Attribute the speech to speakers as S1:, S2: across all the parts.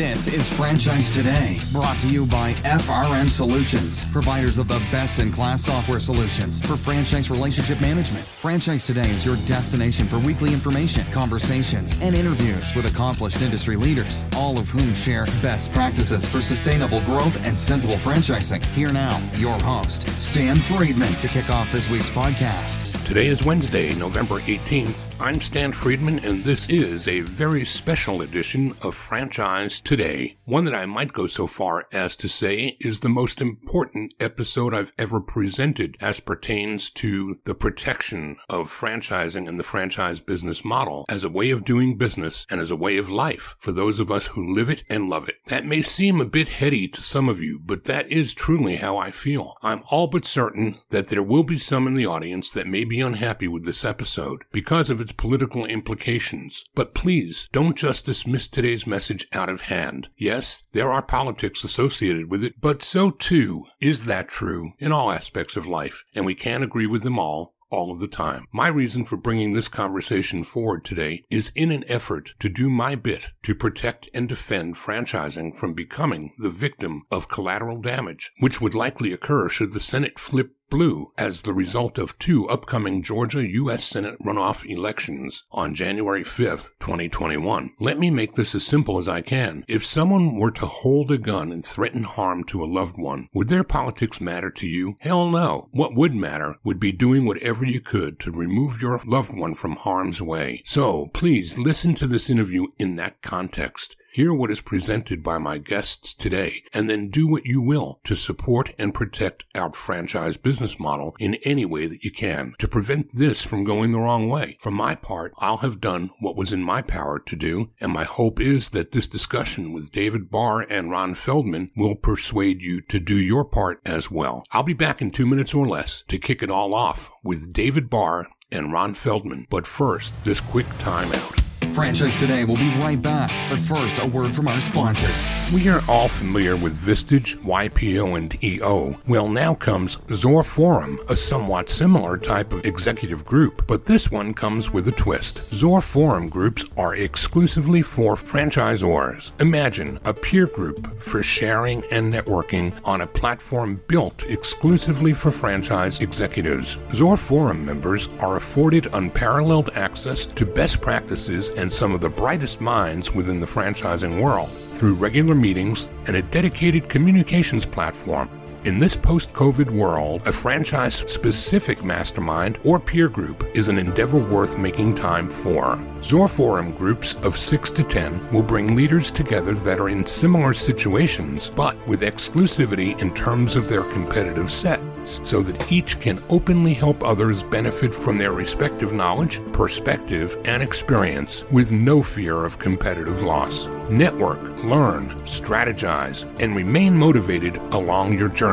S1: This is Franchise Today, brought to you by FRM Solutions, providers of the best in class software solutions for franchise relationship management. Franchise Today is your destination for weekly information, conversations, and interviews with accomplished industry leaders, all of whom share best practices for sustainable growth and sensible franchising. Here now, your host, Stan Friedman, to kick off this week's podcast.
S2: Today is Wednesday, November 18th. I'm Stan Friedman, and this is a very special edition of Franchise Today. One that I might go so far as to say is the most important episode I've ever presented as pertains to the protection of franchising and the franchise business model as a way of doing business and as a way of life for those of us who live it and love it. That may seem a bit heady to some of you, but that is truly how I feel. I'm all but certain that there will be some in the audience that may be unhappy with this episode because of its political implications. But please don't just dismiss today's message out of hand. Yes, there are politics associated with it, but so too is that true in all aspects of life, and we can't agree with them all all of the time. My reason for bringing this conversation forward today is in an effort to do my bit to protect and defend franchising from becoming the victim of collateral damage, which would likely occur should the Senate flip blue as the result of two upcoming Georgia U.S. Senate runoff elections on January 5th, 2021. Let me make this as simple as I can. If someone were to hold a gun and threaten harm to a loved one, would their politics matter to you? Hell no. What would matter would be doing whatever you could to remove your loved one from harm's way. So please listen to this interview in that context. Hear what is presented by my guests today, and then do what you will to support and protect our franchise business model in any way that you can to prevent this from going the wrong way. For my part, I'll have done what was in my power to do, and my hope is that this discussion with David Barr and Ron Feldman will persuade you to do your part as well. I'll be back in two minutes or less to kick it all off with David Barr and Ron Feldman. But first, this quick timeout.
S1: Franchise Today will be right back, but first, a word from our sponsors.
S2: We are all familiar with Vistage, YPO, and EO. Well, now comes Zor Forum, a somewhat similar type of executive group, but this one comes with a twist. Zor Forum groups are exclusively for franchisors. Imagine a peer group for sharing and networking on a platform built exclusively for franchise executives. Zor Forum members are afforded unparalleled access to best practices and some of the brightest minds within the franchising world through regular meetings and a dedicated communications platform. In this post COVID world, a franchise specific mastermind or peer group is an endeavor worth making time for. Zor Forum groups of 6 to 10 will bring leaders together that are in similar situations but with exclusivity in terms of their competitive sets so that each can openly help others benefit from their respective knowledge, perspective, and experience with no fear of competitive loss. Network, learn, strategize, and remain motivated along your journey.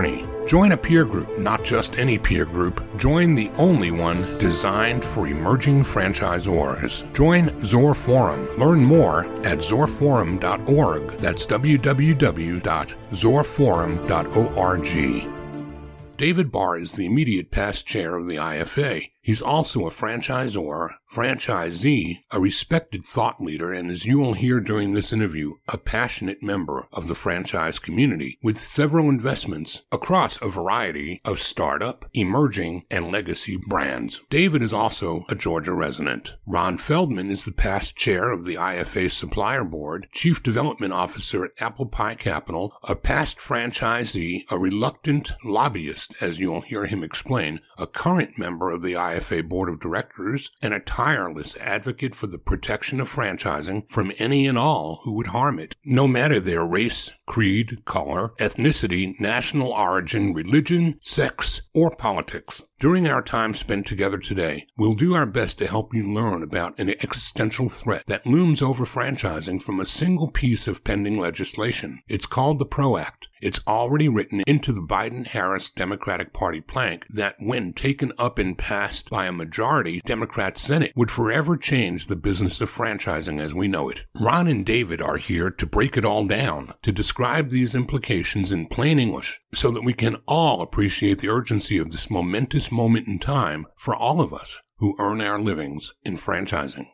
S2: Join a peer group, not just any peer group. Join the only one designed for emerging franchisors. Join Zor Forum. Learn more at zorforum.org. That's www.zorforum.org. David Barr is the immediate past chair of the IFA. He's also a franchisor, franchisee, a respected thought leader, and as you will hear during this interview, a passionate member of the franchise community with several investments across a variety of startup, emerging, and legacy brands. David is also a Georgia resident. Ron Feldman is the past chair of the IFA Supplier Board, chief development officer at Apple Pie Capital, a past franchisee, a reluctant lobbyist, as you'll hear him explain, a current member of the IFA Board of Directors and a tireless advocate for the protection of franchising from any and all who would harm it, no matter their race, creed, color, ethnicity, national origin, religion, sex, or politics. During our time spent together today, we'll do our best to help you learn about an existential threat that looms over franchising from a single piece of pending legislation. It's called the PRO Act. It's already written into the Biden Harris Democratic Party plank that, when taken up and passed by a majority Democrat Senate, would forever change the business of franchising as we know it. Ron and David are here to break it all down, to describe these implications in plain English, so that we can all appreciate the urgency of this momentous moment in time for all of us who earn our livings in franchising.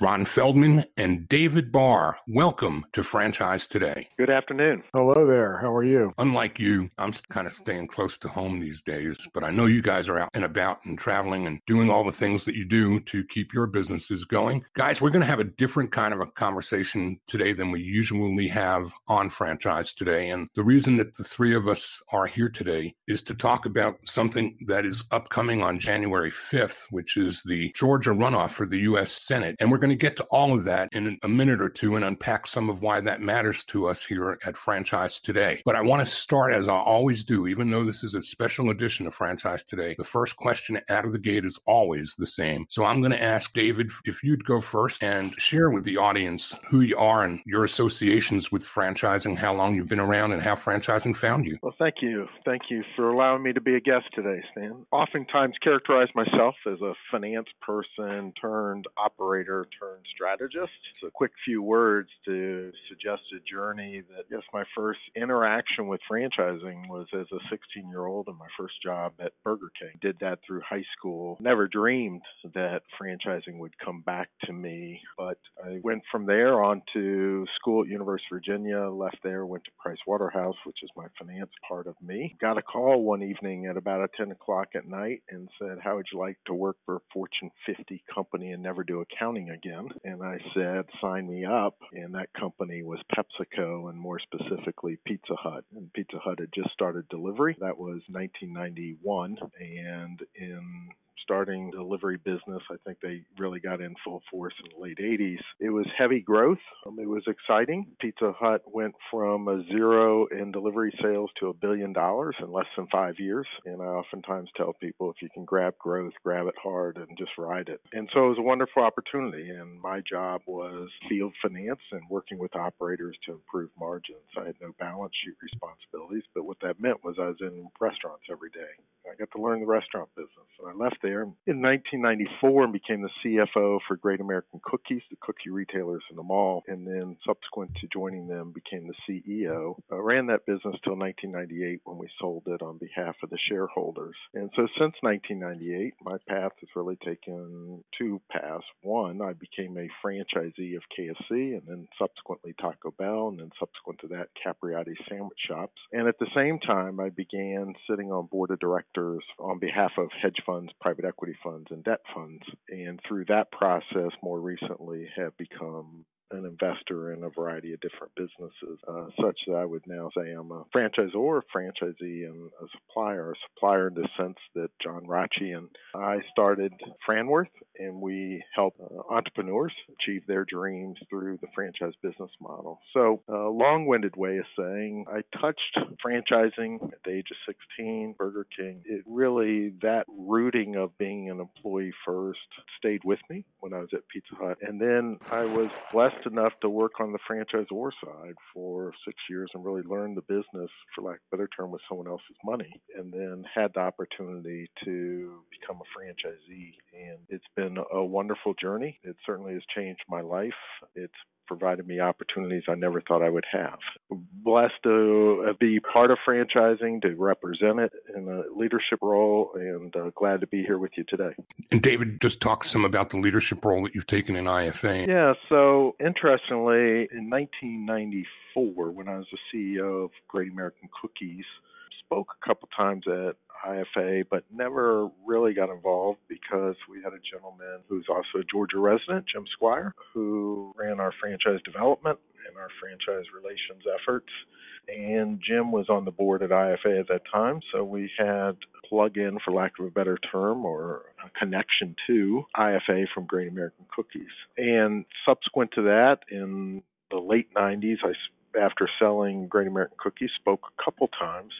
S2: Ron Feldman and David Barr. Welcome to Franchise Today.
S3: Good afternoon.
S4: Hello there. How are you?
S2: Unlike you, I'm kind of staying close to home these days, but I know you guys are out and about and traveling and doing all the things that you do to keep your businesses going. Guys, we're going to have a different kind of a conversation today than we usually have on Franchise Today. And the reason that the three of us are here today is to talk about something that is upcoming on January 5th, which is the Georgia runoff for the U.S. Senate. And we're going to get to all of that in a minute or two and unpack some of why that matters to us here at Franchise Today. But I want to start as I always do, even though this is a special edition of Franchise Today. The first question out of the gate is always the same. So I'm going to ask David if you'd go first and share with the audience who you are and your associations with franchising, how long you've been around, and how franchising found you.
S3: Well, thank you. Thank you for allowing me to be a guest today, Stan. Oftentimes characterize myself as a finance person turned operator turned strategist. So, a quick few words to suggest a journey that, yes, my first interaction with franchising was as a 16 year old in my first job at Burger King. Did that through high school. Never dreamed that franchising would come back to me, but I went from there on to school at University of Virginia, left there, went to Price Waterhouse, which is my finance part of me. Got a call one evening at about 10 o'clock at night and said, How would you like to work for a Fortune 50 company and never do accounting again? And I said, sign me up. And that company was PepsiCo and more specifically Pizza Hut. And Pizza Hut had just started delivery. That was 1991. And in starting delivery business. I think they really got in full force in the late 80s. It was heavy growth. Um, it was exciting. Pizza Hut went from a zero in delivery sales to a billion dollars in less than five years. And I oftentimes tell people if you can grab growth, grab it hard and just ride it. And so it was a wonderful opportunity. And my job was field finance and working with operators to improve margins. I had no balance sheet responsibilities, but what that meant was I was in restaurants every day. I got to learn the restaurant business. And I left there in 1994 and became the CFO for Great American Cookies, the cookie retailers in the mall. And then subsequent to joining them, became the CEO. I ran that business till 1998 when we sold it on behalf of the shareholders. And so since 1998, my path has really taken two paths. One, I became a franchisee of KFC and then subsequently Taco Bell and then subsequent to that Capriotti sandwich shops. And at the same time, I began sitting on board of directors on behalf of hedge funds, private equity funds, and debt funds. And through that process, more recently, have become an investor in a variety of different businesses, uh, such that I would now say I'm a franchisor, franchisee, and a supplier. A supplier in the sense that John Rachi and I started Franworth, and we help uh, entrepreneurs achieve their dreams through the franchise business model. So, a long-winded way of saying I touched franchising at the age of 16, Burger King. It really that rooting of being an employee first stayed with me when I was at Pizza Hut, and then I was blessed enough to work on the franchisor side for six years and really learn the business, for lack of a better term, with someone else's money, and then had the opportunity to become a franchisee. And it's been a wonderful journey. It certainly has changed my life. It's provided me opportunities I never thought I would have. Blessed to be part of franchising, to represent it in a leadership role, and uh, glad to be here with you today.
S2: And David, just talk some about the leadership role that you've taken in IFA.
S3: Yeah, so interestingly, in 1994, when I was the CEO of Great American Cookies, spoke a couple times at IFA, but never really got involved because we had a gentleman who's also a Georgia resident, Jim Squire, who ran our franchise development and our franchise relations efforts. And Jim was on the board at IFA at that time, so we had plug in, for lack of a better term, or a connection to IFA from Great American Cookies. And subsequent to that, in the late 90s, I after selling Great American Cookies, spoke a couple times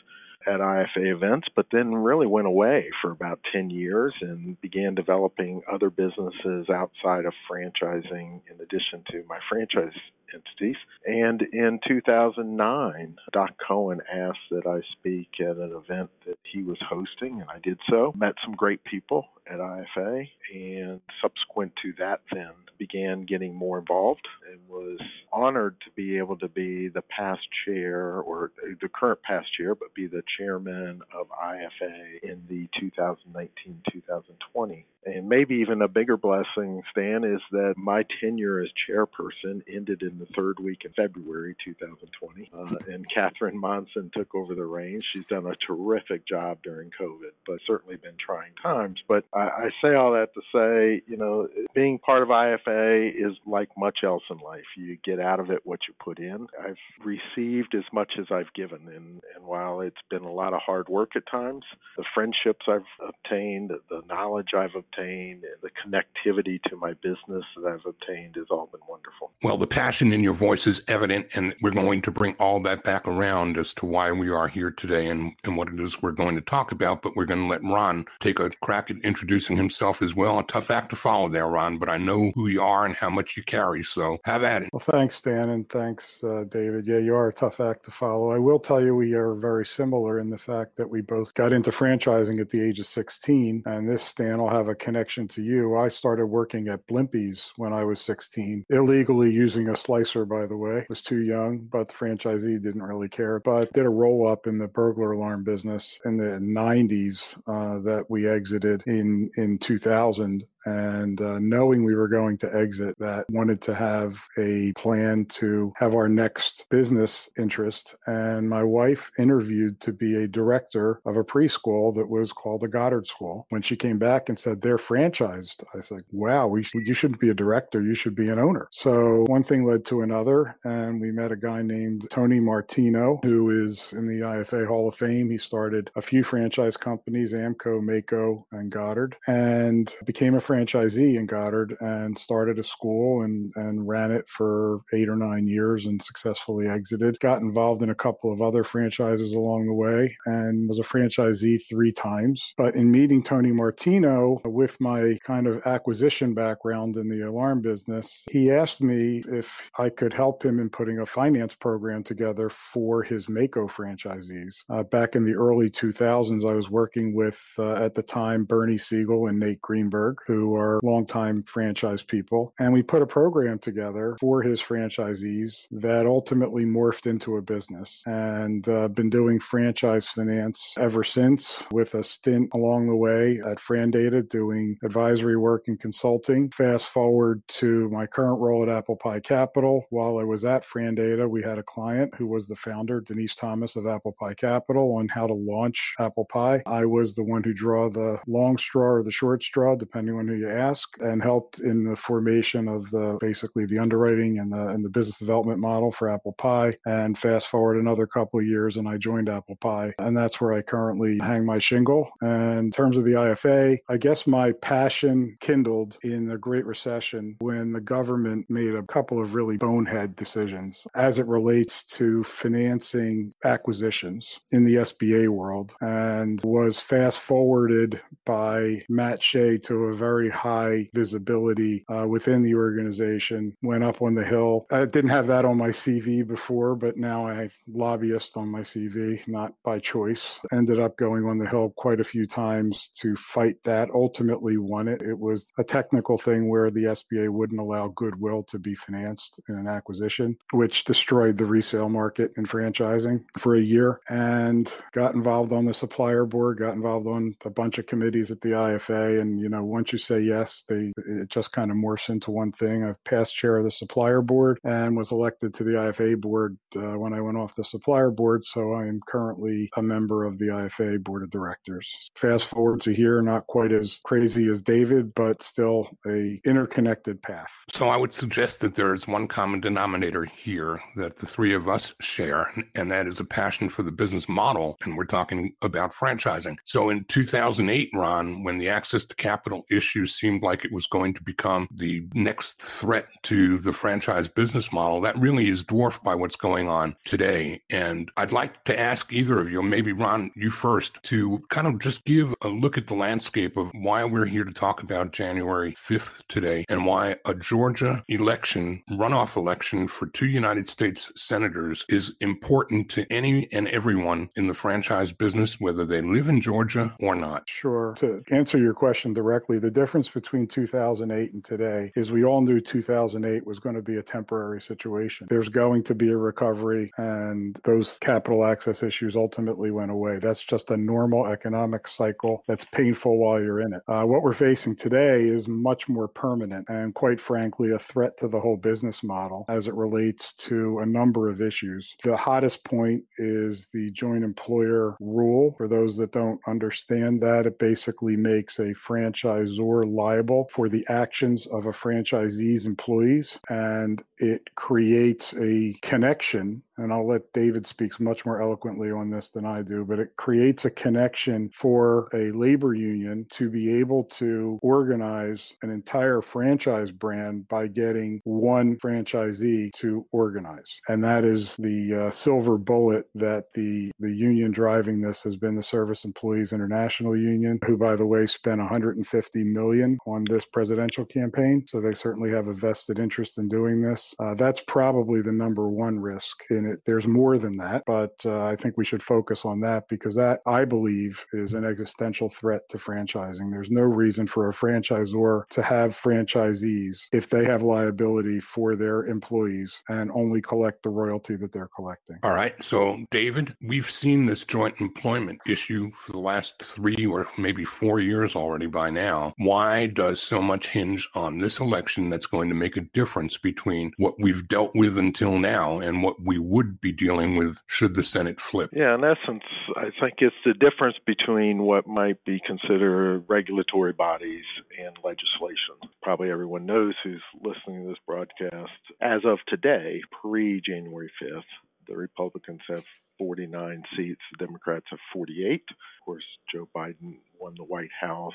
S3: at IFA events, but then really went away for about 10 years and began developing other businesses outside of franchising in addition to my franchise entities. And in 2009, Doc Cohen asked that I speak at an event that he was hosting, and I did so. Met some great people at IFA, and subsequent to that, then began getting more involved and was honored to be able to be the past chair or the current past chair, but be the chairman of IFA in the 2019 2020. And maybe even a bigger blessing, Stan, is that my tenure as chairperson ended in the third week in February 2020, uh, and Catherine Monson took over the reins. She's done a terrific job during COVID, but certainly been trying times. But I, I say all that to say, you know, being part of IFA is like much else in life. You get out of it what you put in. I've received as much as I've given, and, and while it's been a lot of hard work at times, the friendships I've obtained, the knowledge I've obtained, the connectivity to my business that I've obtained has all been wonderful.
S2: Well, the passion in your voice is evident, and we're going to bring all that back around as to why we are here today and, and what it is we're going to talk about. But we're going to let Ron take a crack at introducing himself as well. A tough act to follow there, Ron, but I know who you are and how much you carry. So have at it.
S4: Well, thanks, Dan, and thanks, uh, David. Yeah, you are a tough act to follow. I will tell you, we are very similar in the fact that we both got into franchising at the age of 16. And this, Dan, will have a connection to you. I started working at Blimpies when I was 16, illegally using a slicer, by the way. Was too young, but the franchisee didn't really care. But did a roll up in the burglar alarm business in the 90s uh, that we exited in in 2000 and uh, knowing we were going to exit that wanted to have a plan to have our next business interest and my wife interviewed to be a director of a preschool that was called the goddard school. When she came back and said they're franchised i said wow we sh- you shouldn't be a director you should be an owner. So one thing led to another and we met a guy named tony martino who is in the ifa hall of fame. He started a few franchise companies AAMCO Maaco and goddard and became a franchisee in Goddard and started a school and, and ran it for eight or nine years and successfully exited. Got involved in a couple of other franchises along the way and was a franchisee three times. But in meeting Tony Martino with my kind of acquisition background in the alarm business, he asked me if I could help him in putting a finance program together for his Maaco franchisees. Uh, back in the early 2000s, I was working with, uh, at the time, Bernie Siegel and Nate Greenberg, who who are longtime franchise people. And we put a program together for his franchisees that ultimately morphed into a business and uh, been doing franchise finance ever since with a stint along the way at Frandata doing advisory work and consulting. Fast forward to my current role at Apple Pie Capital. While I was at Frandata, we had a client who was the founder, Denise Thomas of Apple Pie Capital, on how to launch Apple Pie. I was the one who draw the long straw or the short straw, depending on you ask, and helped in the formation of the basically the underwriting and the and the business development model for Apple Pie. And fast forward another couple of years, and I joined Apple Pie, and that's where I currently hang my shingle. And in terms of the IFA, I guess my passion kindled in the Great Recession when the government made a couple of really bonehead decisions as it relates to financing acquisitions in the SBA world, and was fast forwarded by Matt Shay to a very high visibility uh, within the organization. Went up on the hill. I didn't have that on my CV before, but now I have lobbyist on my CV, not by choice. Ended up going on the hill quite a few times to fight that. Ultimately, won it. It was a technical thing where the SBA wouldn't allow goodwill to be financed in an acquisition, which destroyed the resale market in franchising for a year. And got involved on the supplier board. Got involved on a bunch of committees at the IFA. And you know, once you say yes, they it just kind of morphs into one thing. I've past chair of the supplier board and was elected to the IFA board uh, when I went off the supplier board. So I am currently a member of the IFA board of directors. Fast forward to here, not quite as crazy as David, but still a interconnected path.
S2: So I would suggest that there is one common denominator here that the three of us share, and that is a passion for the business model. And we're talking about franchising. So in 2008, Ron, when the access to capital issue issue seemed like it was going to become the next threat to the franchise business model, that really is dwarfed by what's going on today. And I'd like to ask either of you, maybe Ron, you first, to kind of just give a look at the landscape of why we're here to talk about January 5th today and why a Georgia election, runoff election for two United States senators is important to any and everyone in the franchise business, whether they live in Georgia or not.
S4: Sure. To answer your question directly, the difference between 2008 and today is we all knew 2008 was going to be a temporary situation. There's going to be a recovery, and those capital access issues ultimately went away. That's just a normal economic cycle that's painful while you're in it. Uh, what we're facing today is much more permanent and, quite frankly, a threat to the whole business model as it relates to a number of issues. The hottest point is the joint employer rule. For those that don't understand that, it basically makes a franchisor liable for the actions of a franchisee's employees and it creates a connection and I'll let David speaks much more eloquently on this than I do, but it creates a connection for a labor union to be able to organize an entire franchise brand by getting one franchisee to organize. And that is the uh, silver bullet that the the union driving this has been the Service Employees International Union, who by the way spent 150 million on this presidential campaign. So they certainly have a vested interest in doing this. Uh, that's probably the number one risk in it. There's more than that, but uh, I think we should focus on that because that, I believe, is an existential threat to franchising. There's no reason for a franchisor to have franchisees if they have liability for their employees and only collect the royalty that they're collecting.
S2: All right. So, David, we've seen this joint employment issue for the last three or maybe four years already by now. Why does so much hinge on this election that's going to make a difference between what we've dealt with until now and what we would be dealing with should the Senate flip?
S3: Yeah, in essence, I think it's the difference between what might be considered regulatory bodies and legislation. Probably everyone knows who's listening to this broadcast. As of today, pre January 5th, the Republicans have 49 seats, the Democrats have 48. Of course, Joe Biden won the White House,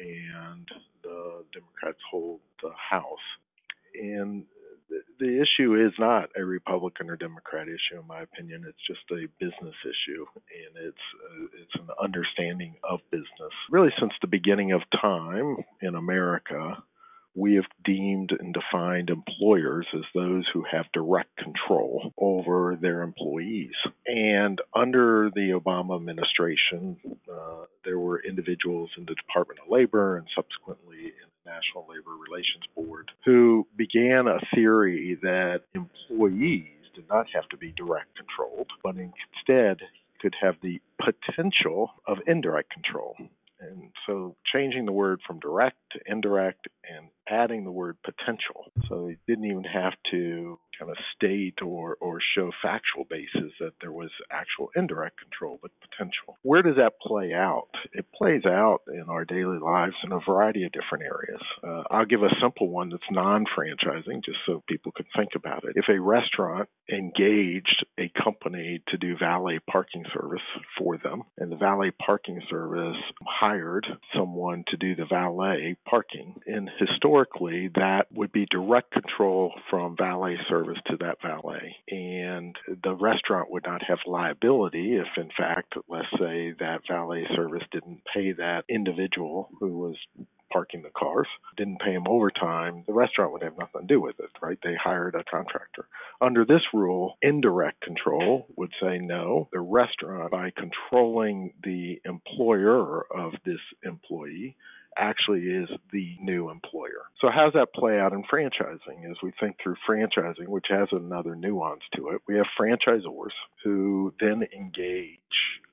S3: and the Democrats hold the House. And the issue is not a Republican or Democrat issue, in my opinion. It's just a business issue, and it's uh, it's an understanding of business. Really, since the beginning of time in America, we have deemed and defined employers as those who have direct control over their employees. And under the Obama administration, uh, there were individuals in the Department of Labor and subsequently in the National Labor Relations Board who began a theory that employees did not have to be direct controlled, but instead could have the potential of indirect control. And so changing the word from direct to indirect and adding the word potential. So they didn't even have to kind of state or, or show factual basis that there was actual indirect control, but potential. Where does that play out? It plays out in our daily lives in a variety of different areas. Uh, I'll give a simple one that's non franchising, just so people can think about it. If a restaurant engaged a company to do valet parking service for them, and the valet parking service hired someone to do the valet parking, and historically that would be direct control from valet service service to that valet. And the restaurant would not have liability if, in fact, let's say that valet service didn't pay that individual who was parking the cars, didn't pay him overtime, the restaurant would have nothing to do with it, right? They hired a contractor. Under this rule, indirect control would say no. The restaurant, by controlling the employer of this employee, actually is the new employer. So, how does that play out in franchising? As we think through franchising, which has another nuance to it, we have franchisors who then engage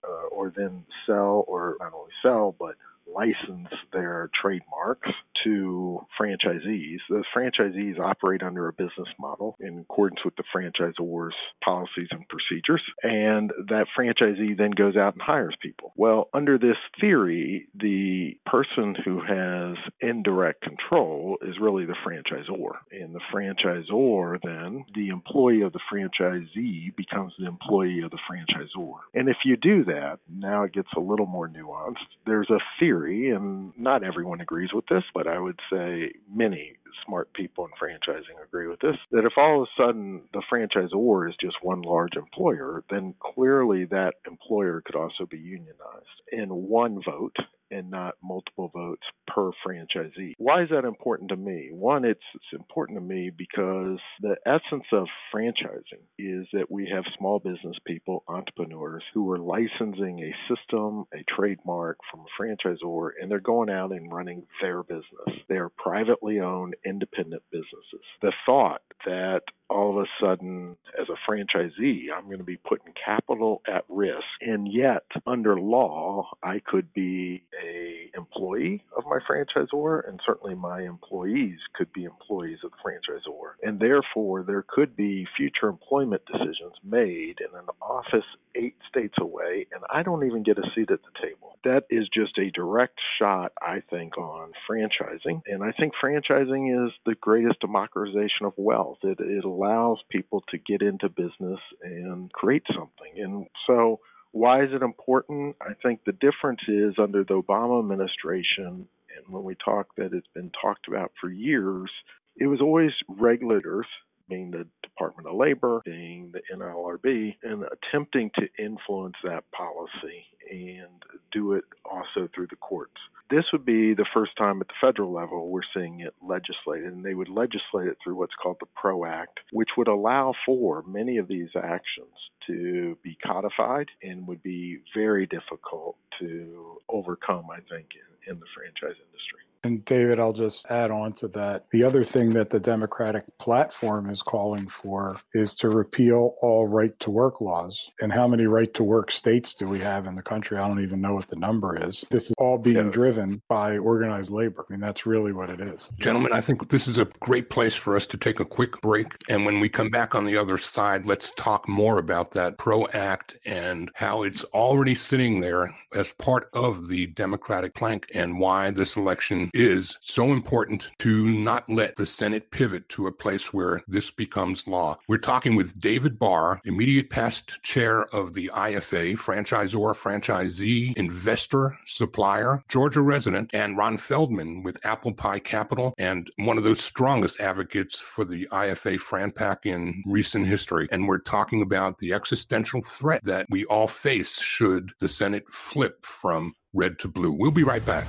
S3: uh, or then sell, or not only sell, but license their trademarks to franchisees. Those franchisees operate under a business model in accordance with the franchisor's policies and procedures, and that franchisee then goes out and hires people. Well, under this theory, the person who has indirect control is really the franchisor, and the franchisor then, the employee of the franchisee, becomes the employee of the franchisor. And if you do that, now it gets a little more nuanced. There's a theory and not everyone agrees with this, but I would say many smart people in franchising agree with this, that if all of a sudden the franchisor is just one large employer, then clearly that employer could also be unionized. In one vote and not multiple votes per franchisee. Why is that important to me? One, it's, it's important to me because the essence of franchising is that we have small business people, entrepreneurs, who are licensing a system, a trademark from a franchisor, and they're going out and running their business. They are privately owned, independent businesses. The thought that all of a sudden, as a franchisee, I'm going to be putting capital at risk, and yet under law, I could be a employee of my franchisor, and certainly my employees could be employees of the franchisor, and therefore there could be future employment decisions made in an office eight states away, and I don't even get a seat at the table. That is just a direct shot, I think, on franchising, and I think franchising is the greatest democratization of wealth. It, it allows people to get into business and create something, and so why is it important? I think the difference is under the Obama administration, and when we talk that it's been talked about for years, it was always regulators, being the Department of Labor, being the NLRB, and attempting to influence that policy and do it also through the courts. This would be the first time at the federal level we're seeing it legislated, and they would legislate it through what's called the PRO Act, which would allow for many of these actions to be codified and would be very difficult to overcome, I think, in, in the franchise industry.
S4: And David, I'll just add on to that. The other thing that the Democratic platform is calling for is to repeal all right to work laws. And how many right to work states do we have in the country? I don't even know what the number is. This is all being yeah. driven by organized labor. I mean, that's really what it is.
S2: Gentlemen, I think this is a great place for us to take a quick break. And when we come back on the other side, let's talk more about that PRO Act and how it's already sitting there as part of the Democratic plank and why this election is so important to not let the Senate pivot to a place where this becomes law. We're talking with David Barr, immediate past chair of the IFA, franchisor, franchisee, investor, supplier, Georgia resident, and Ron Feldman with Apple Pie Capital, and one of the strongest advocates for the IFA FranPac in recent history. And we're talking about the existential threat that we all face should the Senate flip from red to blue. We'll be right back.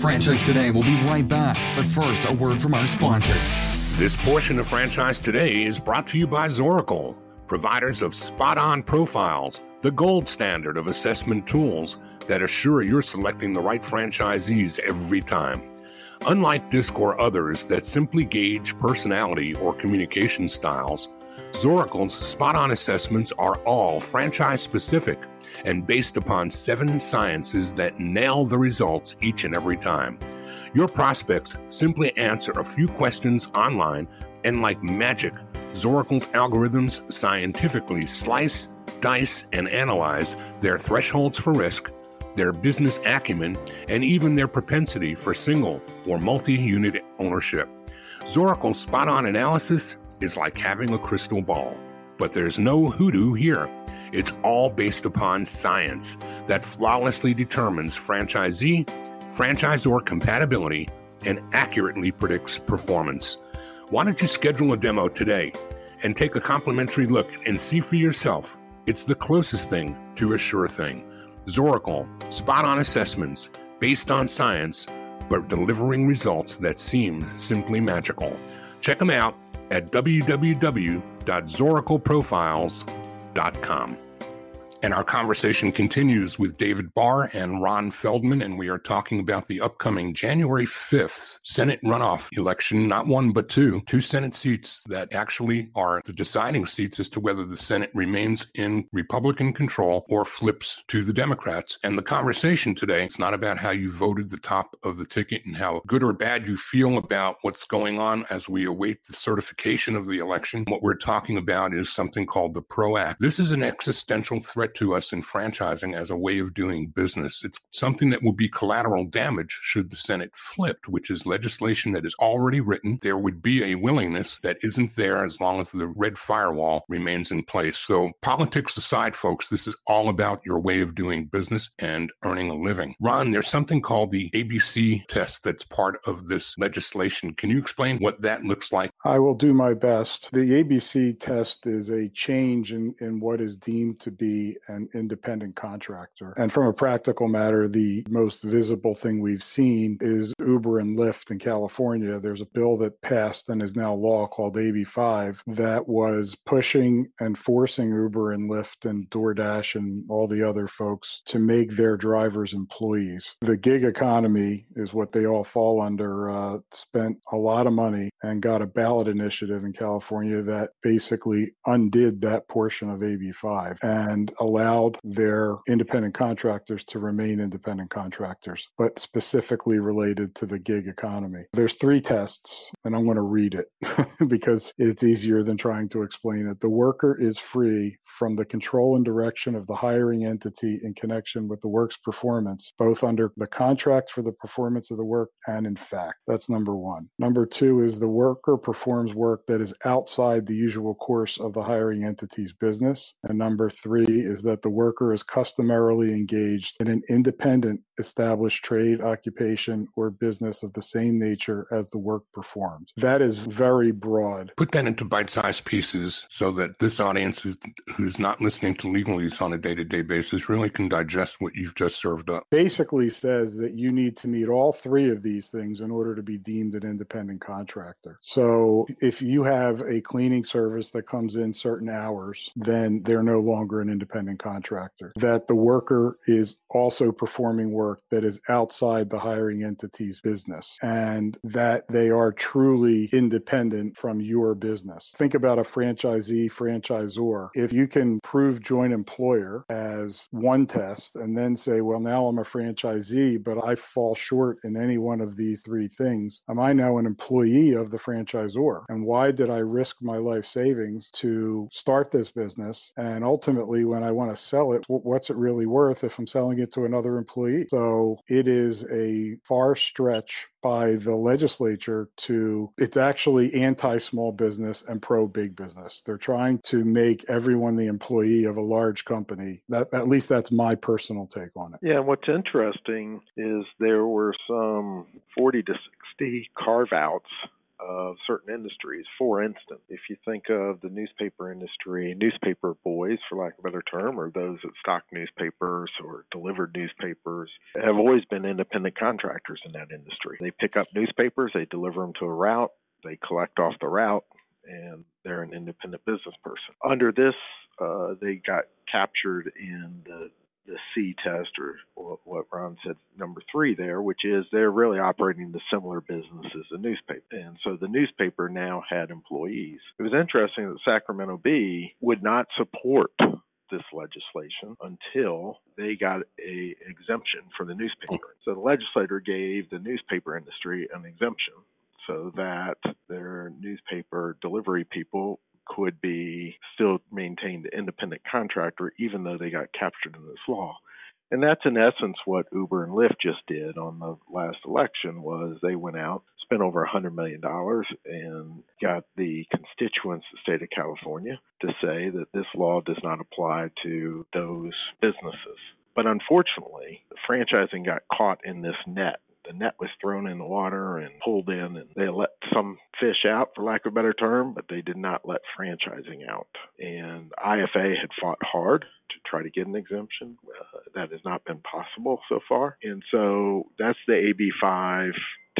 S1: Franchise Today will be right back, but first, a word from our sponsors.
S2: This portion of Franchise Today is brought to you by Zoracle, providers of spot on profiles, the gold standard of assessment tools that assure you're selecting the right franchisees every time. Unlike DISC or others that simply gauge personality or communication styles, Zoracle's spot on assessments are all franchise specific and based upon seven sciences that nail the results each and every time. Your prospects simply answer a few questions online, and like magic, Zoracle's algorithms scientifically slice, dice, and analyze their thresholds for risk, their business acumen, and even their propensity for single or multi unit ownership. Zoracle's spot on analysis is like having a crystal ball, but there's no hoodoo here. It's all based upon science that flawlessly determines franchisee, franchisor compatibility, and accurately predicts performance. Why don't you schedule a demo today and take a complimentary look and see for yourself? It's the closest thing to a sure thing. Zoracle, spot on assessments based on science, but delivering results that seem simply magical. Check them out at www.zoracleprofiles.com com. And our conversation continues with David Barr and Ron Feldman, and we are talking about the upcoming January 5th Senate runoff election, not one, but two, two Senate seats that actually are the deciding seats as to whether the Senate remains in Republican control or flips to the Democrats. And the conversation today is not about how you voted the top of the ticket and how good or bad you feel about what's going on as we await the certification of the election. What we're talking about is something called the PRO Act. This is an existential threat threat to us in franchising as a way of doing business. It's something that will be collateral damage should the Senate flip, which is legislation that is already written. There would be a willingness that isn't there as long as the red firewall remains in place. So, politics aside, folks, this is all about your way of doing business and earning a living. Ron, there's something called the ABC test that's part of this legislation. Can you explain what that looks like?
S4: I will do my best. The ABC test is a change in, in what is deemed to be an independent contractor. And from a practical matter, the most visible thing we've seen is Uber and Lyft in California. There's a bill that passed and is now law called AB5 that was pushing and forcing Uber and Lyft and DoorDash and all the other folks to make their drivers employees. The gig economy is what they all fall under, uh, spent a lot of money and got a ballot initiative in California that basically undid that portion of AB5 and allowed their independent contractors to remain independent contractors, but specifically related to the gig economy. There's three tests, and I'm going to read it because it's easier than trying to explain it. The worker is free from the control and direction of the hiring entity in connection with the work's performance, both under the contract for the performance of the work and in fact. That's number one. Number two is the worker performs work that is outside the usual course of the hiring entity's business. And number three is that the worker is customarily engaged in an independent established trade, occupation, or business of the same nature as the work performed. That is very broad.
S2: Put that into bite sized pieces so that this audience who's not listening to legal legalese on a day to day basis really can digest what you've just served up.
S4: Basically says that you need to meet all three of these things in order to be deemed an independent contractor. So if you have a cleaning service that comes in certain hours, then they're no longer an independent contractor. That the worker is also performing work that is outside the hiring entity's business and that they are truly independent from your business. Think about a franchisee, franchisor. If you can prove joint employer as one test and then say, well, now I'm a franchisee, but I fall short in any one of these three things, am I now an employee of the franchisor? And why did I risk my life savings to start this business? And ultimately, when I want to sell it, what's it really worth if I'm selling it to another employee? So so it is a far stretch by the legislature to it's actually anti small business and pro big business. They're trying to make everyone the employee of a large company. That at least that's my personal take on it.
S3: Yeah, what's interesting is there were some 40 to 60 carve outs of certain industries. For instance, if you think of the newspaper industry, newspaper boys, for lack of a better term, or those that stock newspapers or delivered newspapers, have always been independent contractors in that industry. They pick up newspapers, they deliver them to a route, they collect off the route, and they're an independent business person. Under this, uh, they got captured in the the C test or what Ron said, number three there, which is they're really operating the similar business as the newspaper. And so the newspaper now had employees. It was interesting that Sacramento Bee would not support this legislation until they got a exemption for the newspaper. So the legislator gave the newspaper industry an exemption so that their newspaper delivery people could be still maintained independent contractor even though they got captured in this law. And that's in essence what Uber and Lyft just did on the last election was they went out, spent over a hundred million dollars and got the constituents of the state of California to say that this law does not apply to those businesses. But unfortunately, franchising got caught in this net the net was thrown in the water and pulled in, and they let some fish out, for lack of a better term, but they did not let franchising out. And IFA had fought hard to try to get an exemption. Uh, that has not been possible so far. And so that's the AB5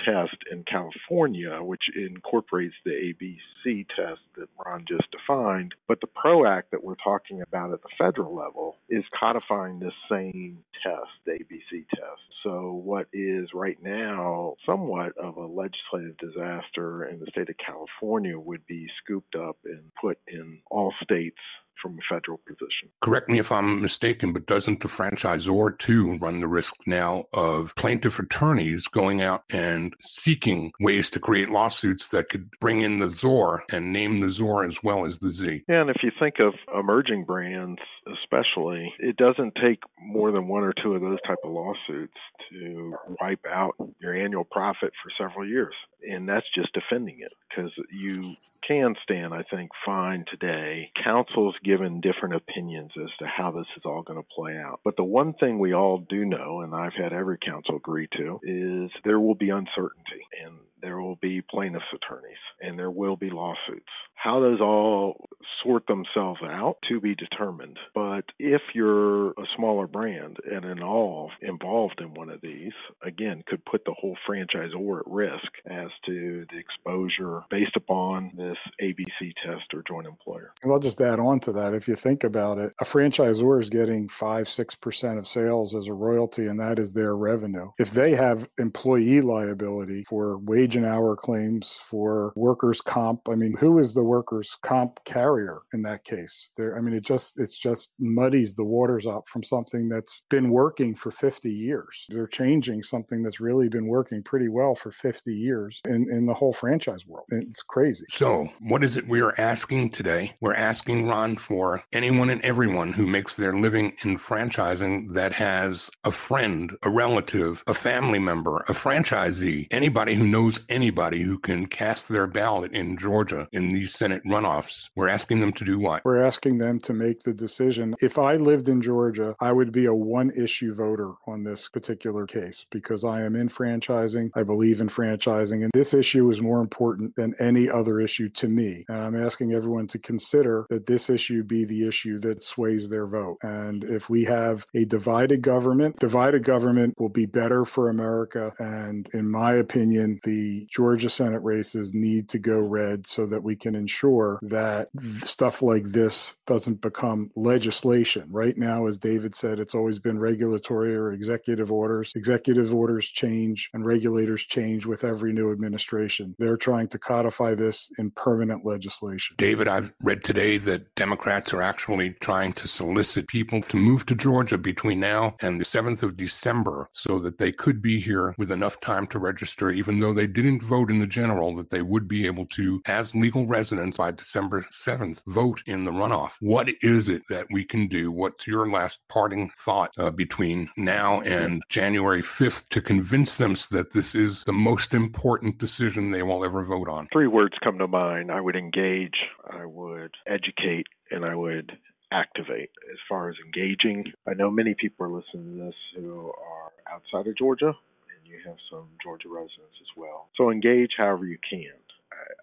S3: test in California, which incorporates the ABC test that Ron just defined. But the PRO Act that we're talking about at the federal level is codifying this same test, the ABC test. So, what is right now somewhat of a legislative disaster in the state of California would be scooped up and put in all states from a federal position.
S2: Correct me if I'm mistaken, but doesn't the franchisor too run the risk now of plaintiff attorneys going out and seeking ways to create lawsuits that could bring in the ZOR and name the ZOR as well as the Z?
S3: Yeah, and if you think of emerging brands, especially, it doesn't take more than one or two of those type of lawsuits to wipe out your annual profit for several years. And that's just defending it because you can stand, I think, fine today. Counsel's given different opinions as to how this is all going to play out. But the one thing we all do know, and I've had every counsel agree to, is there will be uncertainty and there will be plaintiffs' attorneys and there will be lawsuits. How those all sort themselves out to be determined. But if you're a smaller brand and an all involved in one of these, again, could put the whole franchisor at risk as to the exposure based upon this ABC test or joint employer.
S4: And I'll just add on to that. If you think about it, a franchisor is getting five, six percent of sales as a royalty, and that is their revenue. If they have employee liability for wage and hour claims, for workers' comp, I mean, who is the workers' comp carrier in that case? There, I mean, it just it's just muddies the waters up from something that's been working for 50 years. They're changing something that's really been working pretty well for 50 years in, in the whole franchise world. It's crazy.
S2: So, what is it we are asking today? We're asking Ron for anyone and everyone who makes their living in franchising that has a friend, a relative, a family member, a franchisee, anybody who knows anybody who can cast their ballot in Georgia in these Senate runoffs. We're asking them to do what?
S4: We're asking them to make the decision. If I lived in Georgia, I would be a one issue voter on this particular case because I am in franchising. I believe in franchising. And this issue is more important than any other issue to me. And I'm asking everyone to consider that this issue be the issue that sways their vote. And if we have a divided government, divided government will be better for America. And in my opinion, the Georgia Senate races need to go red so that we can ensure that stuff like this doesn't become legislation. Right now, as David said, it's always been regulatory or executive orders. Executive orders change and regulators change with every new administration. They're trying to codify this in permanent legislation.
S2: David, I've read today that Democrats are actually trying to solicit people to move to Georgia between now and the 7th of December so that they could be here with enough time to register, even though they didn't vote in the general, that they would be able to, as legal residents by December 7th, vote in the runoff. What is it that we can do? What's your last parting thought uh, between now and January 5th to convince them that this is the most important decision they will ever vote on?
S3: Three words come to mind. I would engage, I would educate, and I would activate. As far as engaging, I know many people are listening to this who are outside of Georgia, and you have some Georgia residents as well. So engage however you can.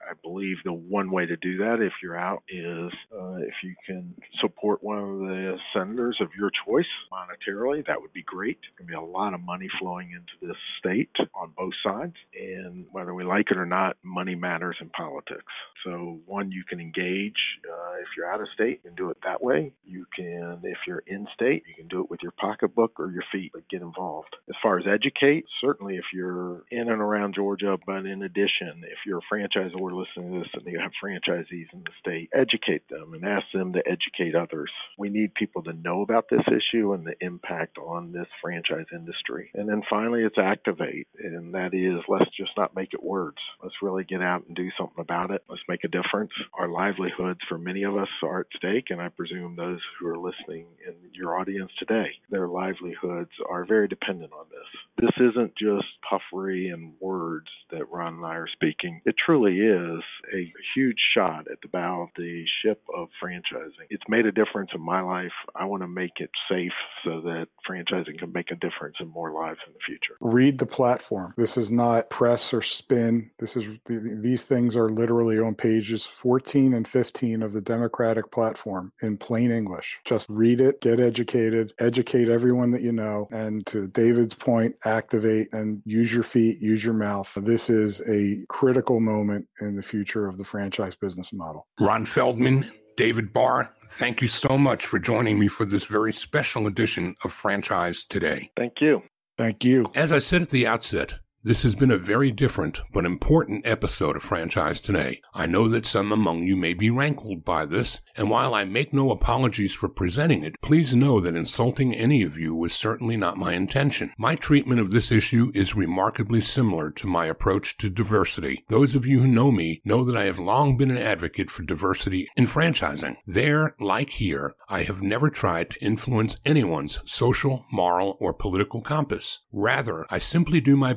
S3: I believe the one way to do that, if you're out, is uh, if you can support one of the senators of your choice monetarily, that would be great. There's going to be a lot of money flowing into this state on both sides. And whether we like it or not, money matters in politics. So, one, you can engage. Uh, if you're out of state, can do it that way. You can, if you're in state, you can do it with your pocketbook or your feet, but get involved. As far as educate, certainly if you're in and around Georgia, but in addition, if you're a franchisor listening to this and you have franchisees in the state, educate them and ask them to educate others. We need people to know about this issue and the impact on this franchise industry. And then finally, it's activate, and that is let's just not make it words. Let's really get out and do something about it. Let's make a difference. Our livelihoods for many of us are at stake, and I presume those who are listening in your audience today, their livelihoods are very dependent on this. This isn't just puffery and words that Ron and I are speaking. It truly is a huge shot at the bow of the ship of franchising. It's made a difference in my life. I want to make it safe so that franchising can make a difference in more lives in the future.
S4: Read the platform. This is not press or spin. This is these things are literally on pages 14 and 15 of the Democratic platform in plain English. Just read it, get educated, educate everyone that you know, and to David's point, activate and use your feet, use your mouth. This is a critical moment in the future of the franchise business model.
S2: Ron Feldman, David Barr, thank you so much for joining me for this very special edition of Franchise Today.
S3: Thank you.
S4: Thank you.
S2: As I said at the outset, This has been a very different but important episode of Franchise Today. I know that some among you may be rankled by this, and while I make no apologies for presenting it, please know that insulting any of you was certainly not my intention. My treatment of this issue is remarkably similar to my approach to diversity. Those of you who know me know that I have long been an advocate for diversity in franchising. There, like here, I have never tried to influence anyone's social, moral, or political compass. Rather, I simply do my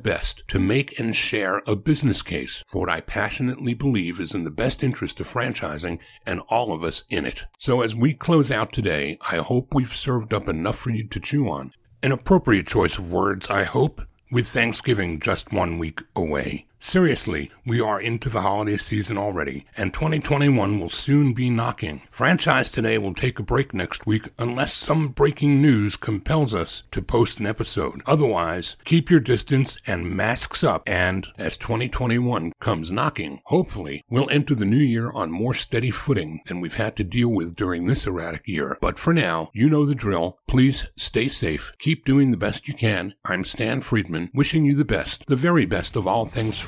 S2: to make and share a business case for what I passionately believe is in the best interest of franchising and all of us in it. So as we close out today, I hope we've served up enough for you to chew on. An appropriate choice of words, I hope, with Thanksgiving just one week away. Seriously, we are into the holiday season already, and 2021 will soon be knocking. Franchise Today will take a break next week unless some breaking news compels us to post an episode. Otherwise, keep your distance and masks up, and as 2021 comes knocking, hopefully we'll enter the new year on more steady footing than we've had to deal with during this erratic year. But for now, you know the drill. Please stay safe. Keep doing the best you can. I'm Stan Friedman, wishing you the best, the very best of all things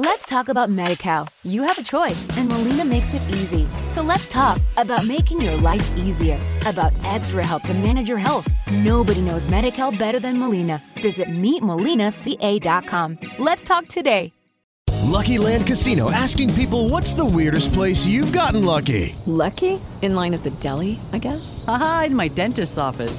S5: Let's talk about MediCal. You have a choice, and Molina makes it easy. So let's talk about making your life easier, about extra help to manage your health. Nobody knows MediCal better than Molina. Visit meetmolinaca.com. Let's talk today.
S6: Lucky Land Casino asking people what's the weirdest place you've gotten lucky?
S7: Lucky? In line at the deli, I guess?
S8: Aha, in my dentist's office.